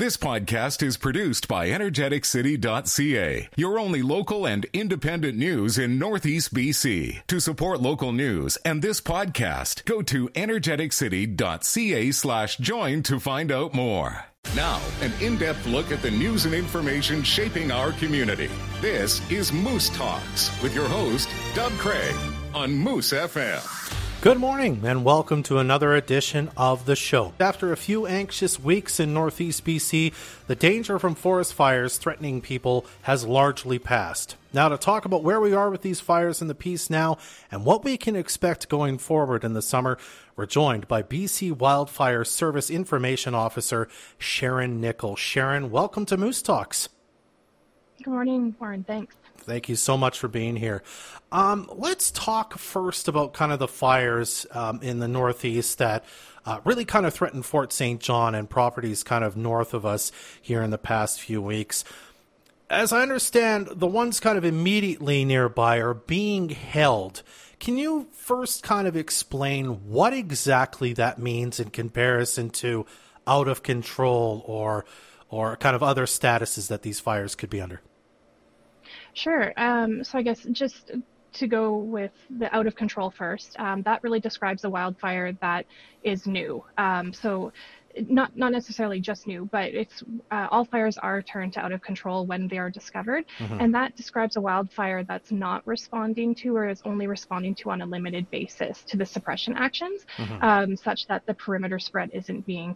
This podcast is produced by energeticcity.ca, your only local and independent news in Northeast BC. To support local news and this podcast, go to energeticcity.ca slash join to find out more. Now, an in-depth look at the news and information shaping our community. This is Moose Talks with your host, Doug Craig on Moose FM. Good morning and welcome to another edition of the show. After a few anxious weeks in Northeast BC, the danger from forest fires threatening people has largely passed. Now, to talk about where we are with these fires in the Peace now and what we can expect going forward in the summer, we're joined by BC Wildfire Service Information Officer Sharon Nickel. Sharon, welcome to Moose Talks. Good morning, Warren. Thanks. Thank you so much for being here. Um, let's talk first about kind of the fires um, in the Northeast that uh, really kind of threatened Fort St. John and properties kind of north of us here in the past few weeks. As I understand, the ones kind of immediately nearby are being held. Can you first kind of explain what exactly that means in comparison to out of control or or kind of other statuses that these fires could be under? Sure. Um, so I guess just to go with the out of control first, um, that really describes a wildfire that is new. Um, so not not necessarily just new, but it's uh, all fires are turned to out of control when they are discovered, mm-hmm. and that describes a wildfire that's not responding to or is only responding to on a limited basis to the suppression actions, mm-hmm. um, such that the perimeter spread isn't being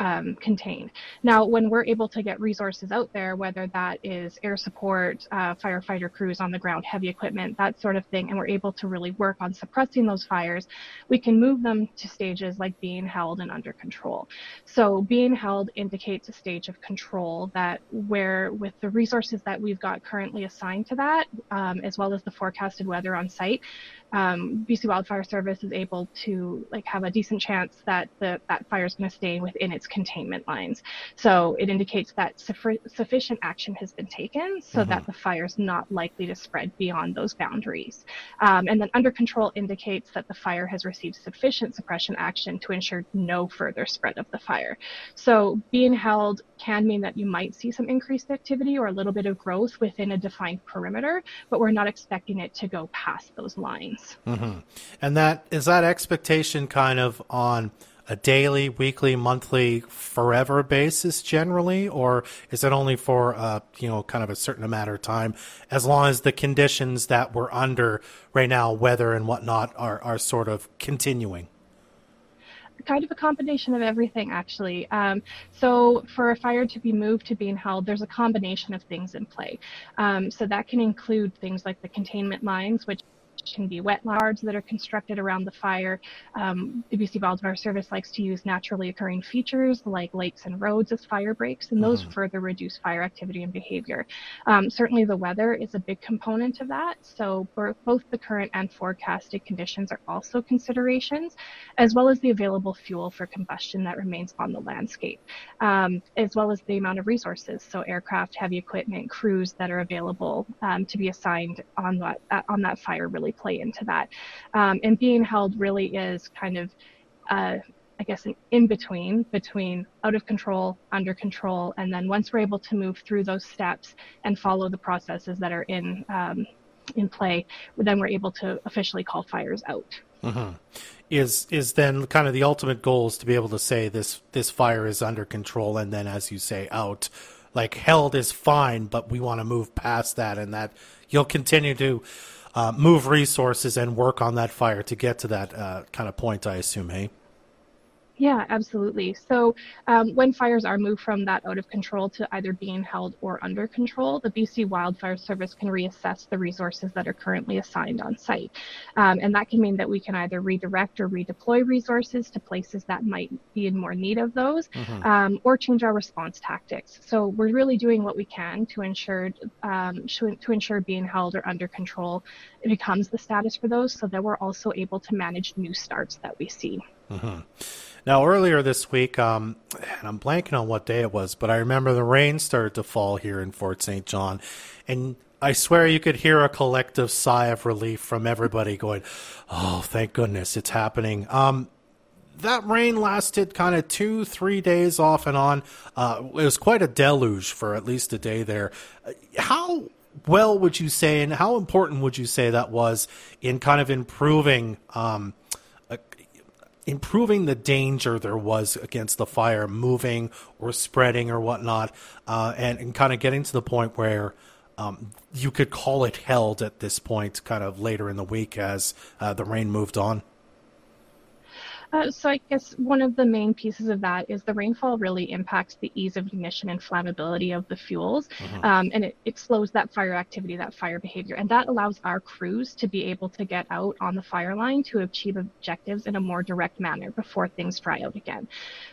um, contained. Now, when we're able to get resources out there, whether that is air support, uh, firefighter crews on the ground, heavy equipment, that sort of thing, and we're able to really work on suppressing those fires, we can move them to stages like being held and under control. So being held indicates a stage of control that where with the resources that we've got currently assigned to that, um, as well as the forecasted weather on site, um, BC Wildfire Service is able to like have a decent chance that the that fire is going to stay within its containment lines. So it indicates that sufficient action has been taken so mm-hmm. that the fire is not likely to spread beyond those boundaries. Um, and then under control indicates that the fire has received sufficient suppression action to ensure no further spread of the fire. So being held can mean that you might see some increased activity or a little bit of growth within a defined perimeter, but we're not expecting it to go past those lines. Mm-hmm. And that is that expectation kind of on a daily, weekly, monthly, forever basis generally, or is it only for uh, you know kind of a certain amount of time, as long as the conditions that we're under right now, weather and whatnot, are are sort of continuing? kind of a combination of everything actually. Um, so for a fire to be moved to being held there's a combination of things in play. Um, so that can include things like the containment lines which can be wet lards that are constructed around the fire. Um, the BC Wildfire Service likes to use naturally occurring features like lakes and roads as fire breaks, and those mm-hmm. further reduce fire activity and behavior. Um, certainly, the weather is a big component of that. So, both the current and forecasted conditions are also considerations, as well as the available fuel for combustion that remains on the landscape, um, as well as the amount of resources. So, aircraft, heavy equipment, crews that are available um, to be assigned on that on that fire really really play into that. Um, and being held really is kind of, uh, I guess, an in between between out of control, under control, and then once we're able to move through those steps and follow the processes that are in um, in play, then we're able to officially call fires out. Mm-hmm. Is is then kind of the ultimate goal is to be able to say this this fire is under control, and then as you say out, like held is fine, but we want to move past that, and that you'll continue to uh, move resources and work on that fire to get to that uh, kind of point, I assume, hey? Yeah, absolutely. So um, when fires are moved from that out of control to either being held or under control, the BC Wildfire Service can reassess the resources that are currently assigned on site. Um, and that can mean that we can either redirect or redeploy resources to places that might be in more need of those, mm-hmm. um, or change our response tactics. So we're really doing what we can to ensure um, to ensure being held or under control becomes the status for those, so that we're also able to manage new starts that we see. Mm-hmm. Now, earlier this week, um, and I'm blanking on what day it was, but I remember the rain started to fall here in Fort St. John, and I swear you could hear a collective sigh of relief from everybody going, "Oh, thank goodness it's happening." Um, that rain lasted kind of two, three days off and on. Uh, it was quite a deluge for at least a day there. Uh, how well would you say, and how important would you say that was in kind of improving, um, improving the danger there was against the fire moving or spreading or whatnot, uh, and, and kind of getting to the point where um, you could call it held at this point, kind of later in the week as uh, the rain moved on? Uh, so I guess one of the main pieces of that is the rainfall really impacts the ease of ignition and flammability of the fuels, mm-hmm. um, and it, it slows that fire activity, that fire behavior, and that allows our crews to be able to get out on the fire line to achieve objectives in a more direct manner before things dry out again.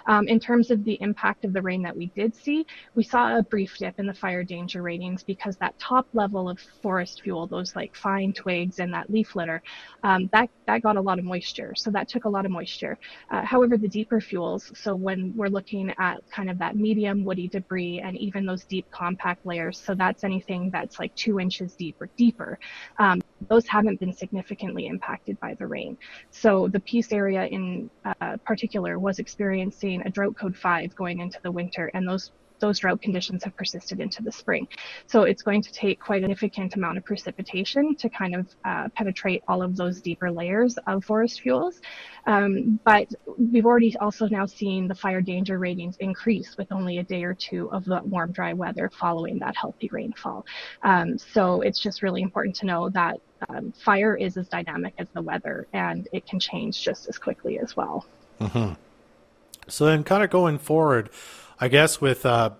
Um, in terms of the impact of the rain that we did see, we saw a brief dip in the fire danger ratings because that top level of forest fuel, those like fine twigs and that leaf litter, um, that that got a lot of moisture, so that took a lot of moisture moisture. Uh, however, the deeper fuels, so when we're looking at kind of that medium woody debris and even those deep compact layers, so that's anything that's like two inches deep or deeper, um, those haven't been significantly impacted by the rain. So the Peace area in uh, particular was experiencing a drought code five going into the winter, and those those drought conditions have persisted into the spring. So it's going to take quite a significant amount of precipitation to kind of uh, penetrate all of those deeper layers of forest fuels. Um, but we've already also now seen the fire danger ratings increase with only a day or two of the warm, dry weather following that healthy rainfall. Um, so it's just really important to know that um, fire is as dynamic as the weather and it can change just as quickly as well. Mm-hmm. So then, kind of going forward, I guess with uh,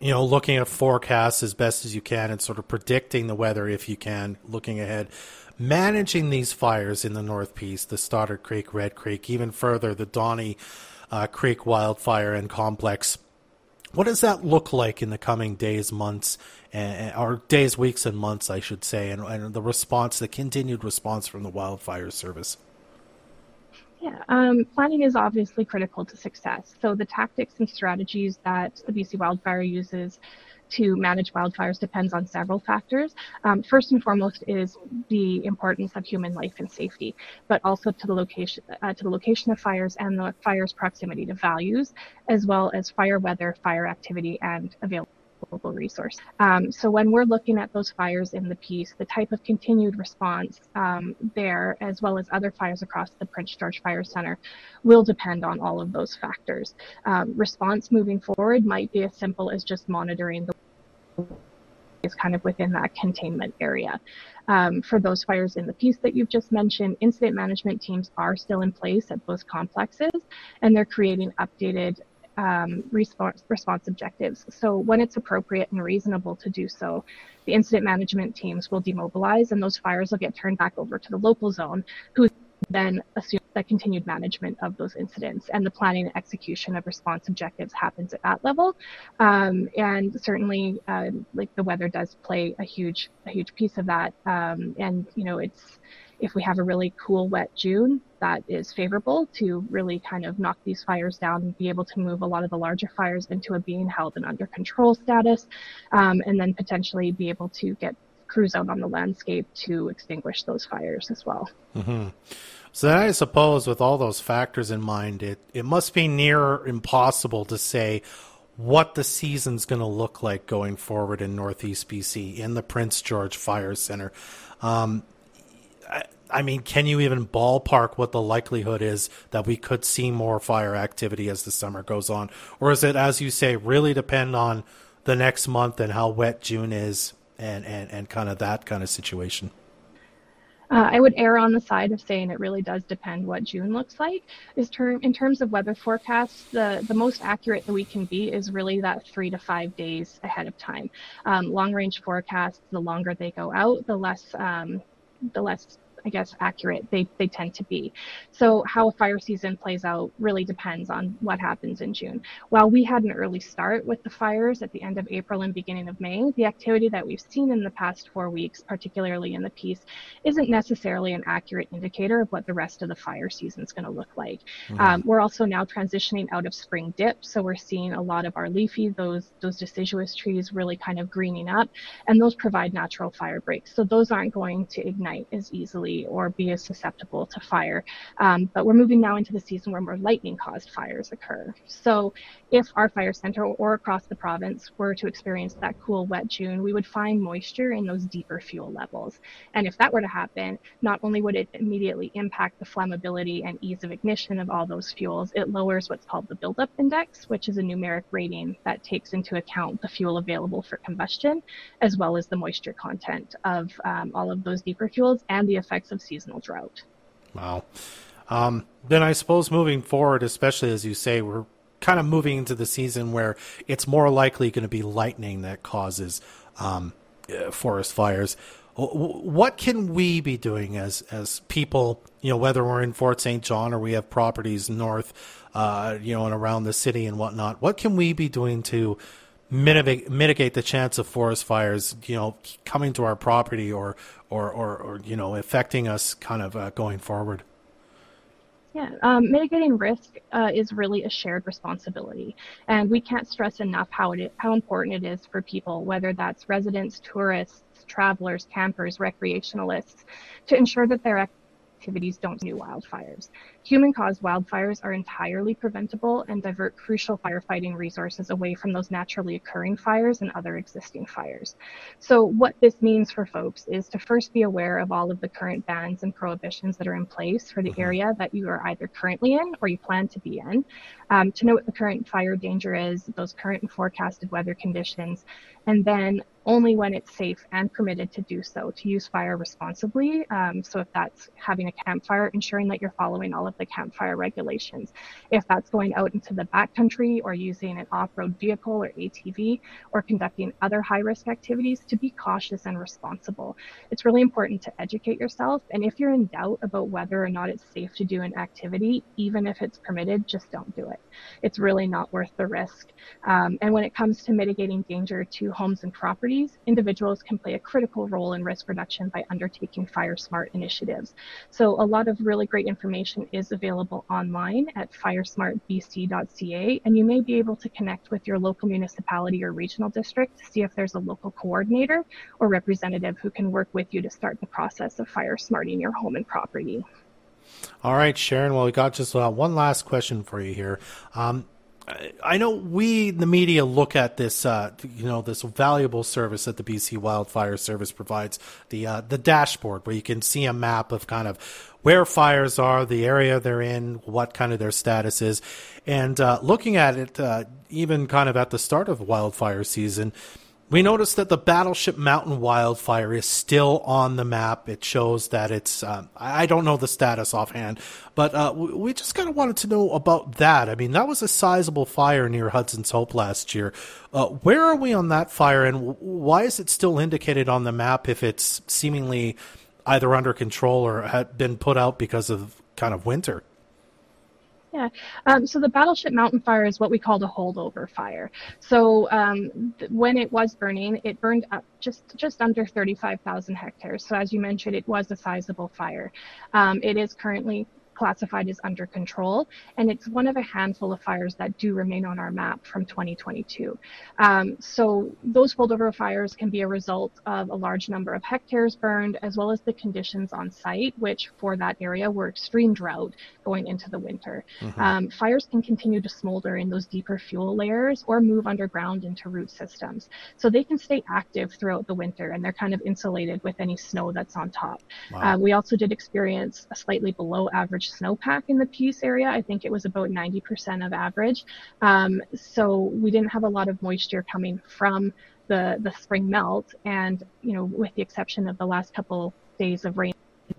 you know looking at forecasts as best as you can and sort of predicting the weather if you can, looking ahead, managing these fires in the North Peace, the Stoddart Creek, Red Creek, even further the Donnie uh, Creek wildfire and complex. What does that look like in the coming days, months, and, or days, weeks, and months, I should say, and, and the response, the continued response from the wildfire service? Yeah, um, planning is obviously critical to success. So the tactics and strategies that the BC Wildfire uses to manage wildfires depends on several factors. Um, first and foremost is the importance of human life and safety, but also to the location uh, to the location of fires and the fire's proximity to values, as well as fire weather, fire activity, and availability resource. Um, so when we're looking at those fires in the Peace, the type of continued response um, there, as well as other fires across the Prince George Fire Center, will depend on all of those factors. Um, response moving forward might be as simple as just monitoring the is kind of within that containment area. Um, for those fires in the Peace that you've just mentioned, incident management teams are still in place at both complexes, and they're creating updated um, response, response objectives. So when it's appropriate and reasonable to do so, the incident management teams will demobilize and those fires will get turned back over to the local zone who then assume the continued management of those incidents and the planning and execution of response objectives happens at that level. Um, and certainly, uh, like the weather does play a huge, a huge piece of that. Um, and you know, it's if we have a really cool, wet June, that is favorable to really kind of knock these fires down and be able to move a lot of the larger fires into a being held and under control status, um, and then potentially be able to get crews out on the landscape to extinguish those fires as well. Mm-hmm. So I suppose with all those factors in mind, it, it must be near impossible to say what the season's going to look like going forward in Northeast BC in the Prince George Fire Center. Um, I mean, can you even ballpark what the likelihood is that we could see more fire activity as the summer goes on? Or is it, as you say, really depend on the next month and how wet June is and, and, and kind of that kind of situation? Uh, I would err on the side of saying it really does depend what June looks like. Term in terms of weather forecasts, the the most accurate that we can be is really that three to five days ahead of time. Um, long range forecasts, the longer they go out, the less um, the less I guess, accurate they, they tend to be. So how a fire season plays out really depends on what happens in June. While we had an early start with the fires at the end of April and beginning of May, the activity that we've seen in the past four weeks, particularly in the Peace, isn't necessarily an accurate indicator of what the rest of the fire season is going to look like. Mm-hmm. Um, we're also now transitioning out of spring dip, so we're seeing a lot of our leafy, those those deciduous trees really kind of greening up, and those provide natural fire breaks. So those aren't going to ignite as easily or be as susceptible to fire. Um, but we're moving now into the season where more lightning caused fires occur. So if our fire center or across the province were to experience that cool, wet June, we would find moisture in those deeper fuel levels. And if that were to happen, not only would it immediately impact the flammability and ease of ignition of all those fuels, it lowers what's called the buildup index, which is a numeric rating that takes into account the fuel available for combustion, as well as the moisture content of um, all of those deeper fuels and the effects of seasonal drought. Wow. Um, then I suppose moving forward, especially as you say, we're kind of moving into the season where it's more likely going to be lightning that causes um, uh, forest fires. What can we be doing as as people, you know, whether we're in Fort St. John or we have properties north, uh, you know, and around the city and whatnot? What can we be doing to mitigate the chance of forest fires, you know, coming to our property or or or, or you know, affecting us kind of uh, going forward? Yeah, um, mitigating risk uh, is really a shared responsibility, and we can't stress enough how it how important it is for people, whether that's residents, tourists, travelers, campers, recreationalists, to ensure that their activities don't new wildfires. Human caused wildfires are entirely preventable and divert crucial firefighting resources away from those naturally occurring fires and other existing fires. So, what this means for folks is to first be aware of all of the current bans and prohibitions that are in place for the mm-hmm. area that you are either currently in or you plan to be in, um, to know what the current fire danger is, those current and forecasted weather conditions, and then only when it's safe and permitted to do so to use fire responsibly. Um, so, if that's having a campfire, ensuring that you're following all of the campfire regulations. If that's going out into the backcountry or using an off-road vehicle or ATV or conducting other high-risk activities, to be cautious and responsible. It's really important to educate yourself. And if you're in doubt about whether or not it's safe to do an activity, even if it's permitted, just don't do it. It's really not worth the risk. Um, and when it comes to mitigating danger to homes and properties, individuals can play a critical role in risk reduction by undertaking fire smart initiatives. So a lot of really great information is available online at firesmartbc.ca, and you may be able to connect with your local municipality or regional district to see if there's a local coordinator or representative who can work with you to start the process of fire smarting your home and property. All right, Sharon. Well, we got just uh, one last question for you here. Um, I know we, the media, look at this, uh, you know, this valuable service that the BC Wildfire Service provides the uh, the dashboard, where you can see a map of kind of where fires are, the area they're in, what kind of their status is, and uh, looking at it, uh, even kind of at the start of wildfire season we noticed that the Battleship Mountain wildfire is still on the map. It shows that it's, um, I don't know the status offhand, but uh, we just kind of wanted to know about that. I mean, that was a sizable fire near Hudson's Hope last year. Uh, where are we on that fire, and why is it still indicated on the map if it's seemingly either under control or had been put out because of kind of winter? Yeah. Um, so the Battleship Mountain fire is what we call the holdover fire. So um, th- when it was burning, it burned up just just under 35,000 hectares. So as you mentioned, it was a sizable fire. Um, it is currently classified as under control, and it's one of a handful of fires that do remain on our map from 2022. Um, so those holdover fires can be a result of a large number of hectares burned, as well as the conditions on site, which for that area were extreme drought going into the winter. Mm-hmm. Um, fires can continue to smolder in those deeper fuel layers or move underground into root systems. So they can stay active throughout the winter, and they're kind of insulated with any snow that's on top. Wow. Uh, we also did experience a slightly below average snowpack in the Peace area. I think it was about 90% of average. Um, so we didn't have a lot of moisture coming from the, the spring melt. And, you know, with the exception of the last couple days of rain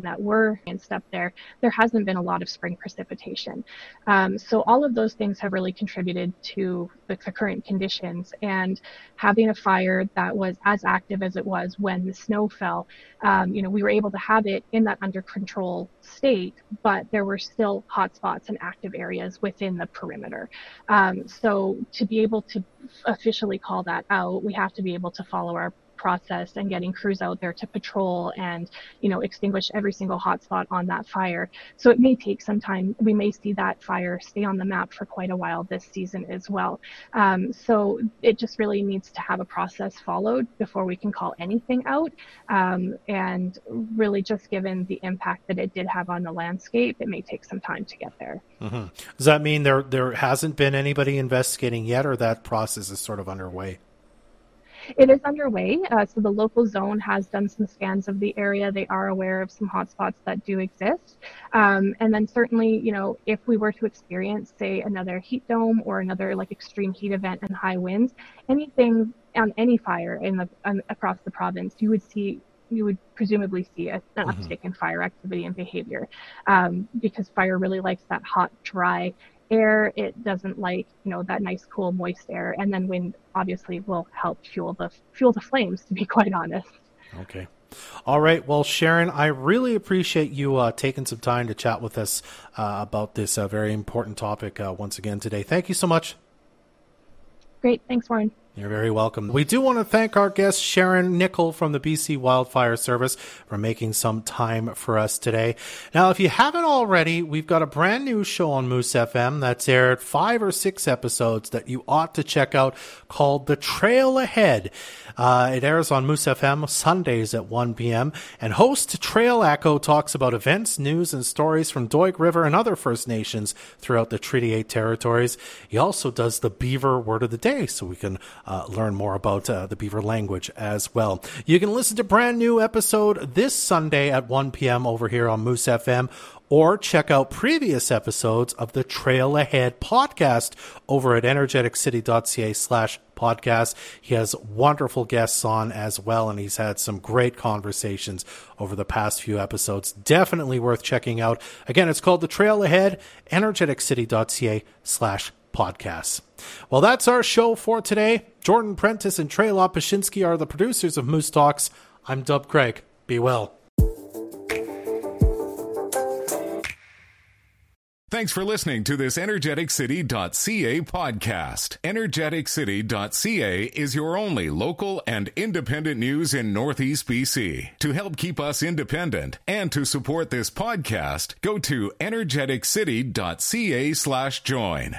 that were and up there, there hasn't been a lot of spring precipitation. Um, so all of those things have really contributed to the, the, current conditions. And having a fire that was as active as it was when the snow fell, um, you know, we were able to have it in that under control state, but there were still hot spots and active areas within the perimeter. Um, so to be able to officially call that out, we have to be able to follow our process and getting crews out there to patrol and, you know, extinguish every single hotspot on that fire. So it may take some time. We may see that fire stay on the map for quite a while this season as well. Um, so it just really needs to have a process followed before we can call anything out. Um, and really, just given the impact that it did have on the landscape, it may take some time to get there. Mm-hmm. Does that mean there there hasn't been anybody investigating yet, or that process is sort of underway? It is underway. Uh, so the local zone has done some scans of the area. They are aware of some hotspots that do exist. Um, and then certainly, you know, if we were to experience, say, another heat dome or another like extreme heat event and high winds, anything on any fire in the um, across the province, you would see you would presumably see a, an mm-hmm. uptick in fire activity and behavior um, because fire really likes that hot, dry air. It doesn't like, you know, that nice, cool, moist air. And then wind obviously will help fuel the fuel the flames. To be quite honest. Okay. All right. Well, Sharon, I really appreciate you uh, taking some time to chat with us uh, about this uh, very important topic uh, once again today. Thank you so much. Great. Thanks, Warren. You're very welcome. We do want to thank our guest, Sharon Nickel from the BC Wildfire Service, for making some time for us today. Now, if you haven't already, we've got a brand new show on Moose FM that's aired five or six episodes that you ought to check out called The Trail Ahead. Uh, it airs on Moose FM Sundays at 1 p.m. And host Trail Echo talks about events, news, and stories from Doig River and other First Nations throughout the Treaty 8 territories. He also does the Beaver Word of the Day, so we can uh, learn more about uh, the Beaver language as well. You can listen to brand new episode this Sunday at 1 p.m. over here on Moose FM or check out previous episodes of the Trail Ahead podcast over at energeticcity.ca slash podcast. He has wonderful guests on as well, and he's had some great conversations over the past few episodes. Definitely worth checking out. Again, it's called The Trail Ahead, energeticcity.ca slash podcasts. Well, that's our show for today. Jordan Prentice and Trey Lopushinsky are the producers of Moose Talks. I'm Dub Craig. Be well. Thanks for listening to this energeticcity.ca podcast. Energeticcity.ca is your only local and independent news in Northeast BC. To help keep us independent and to support this podcast, go to energeticcity.ca slash join.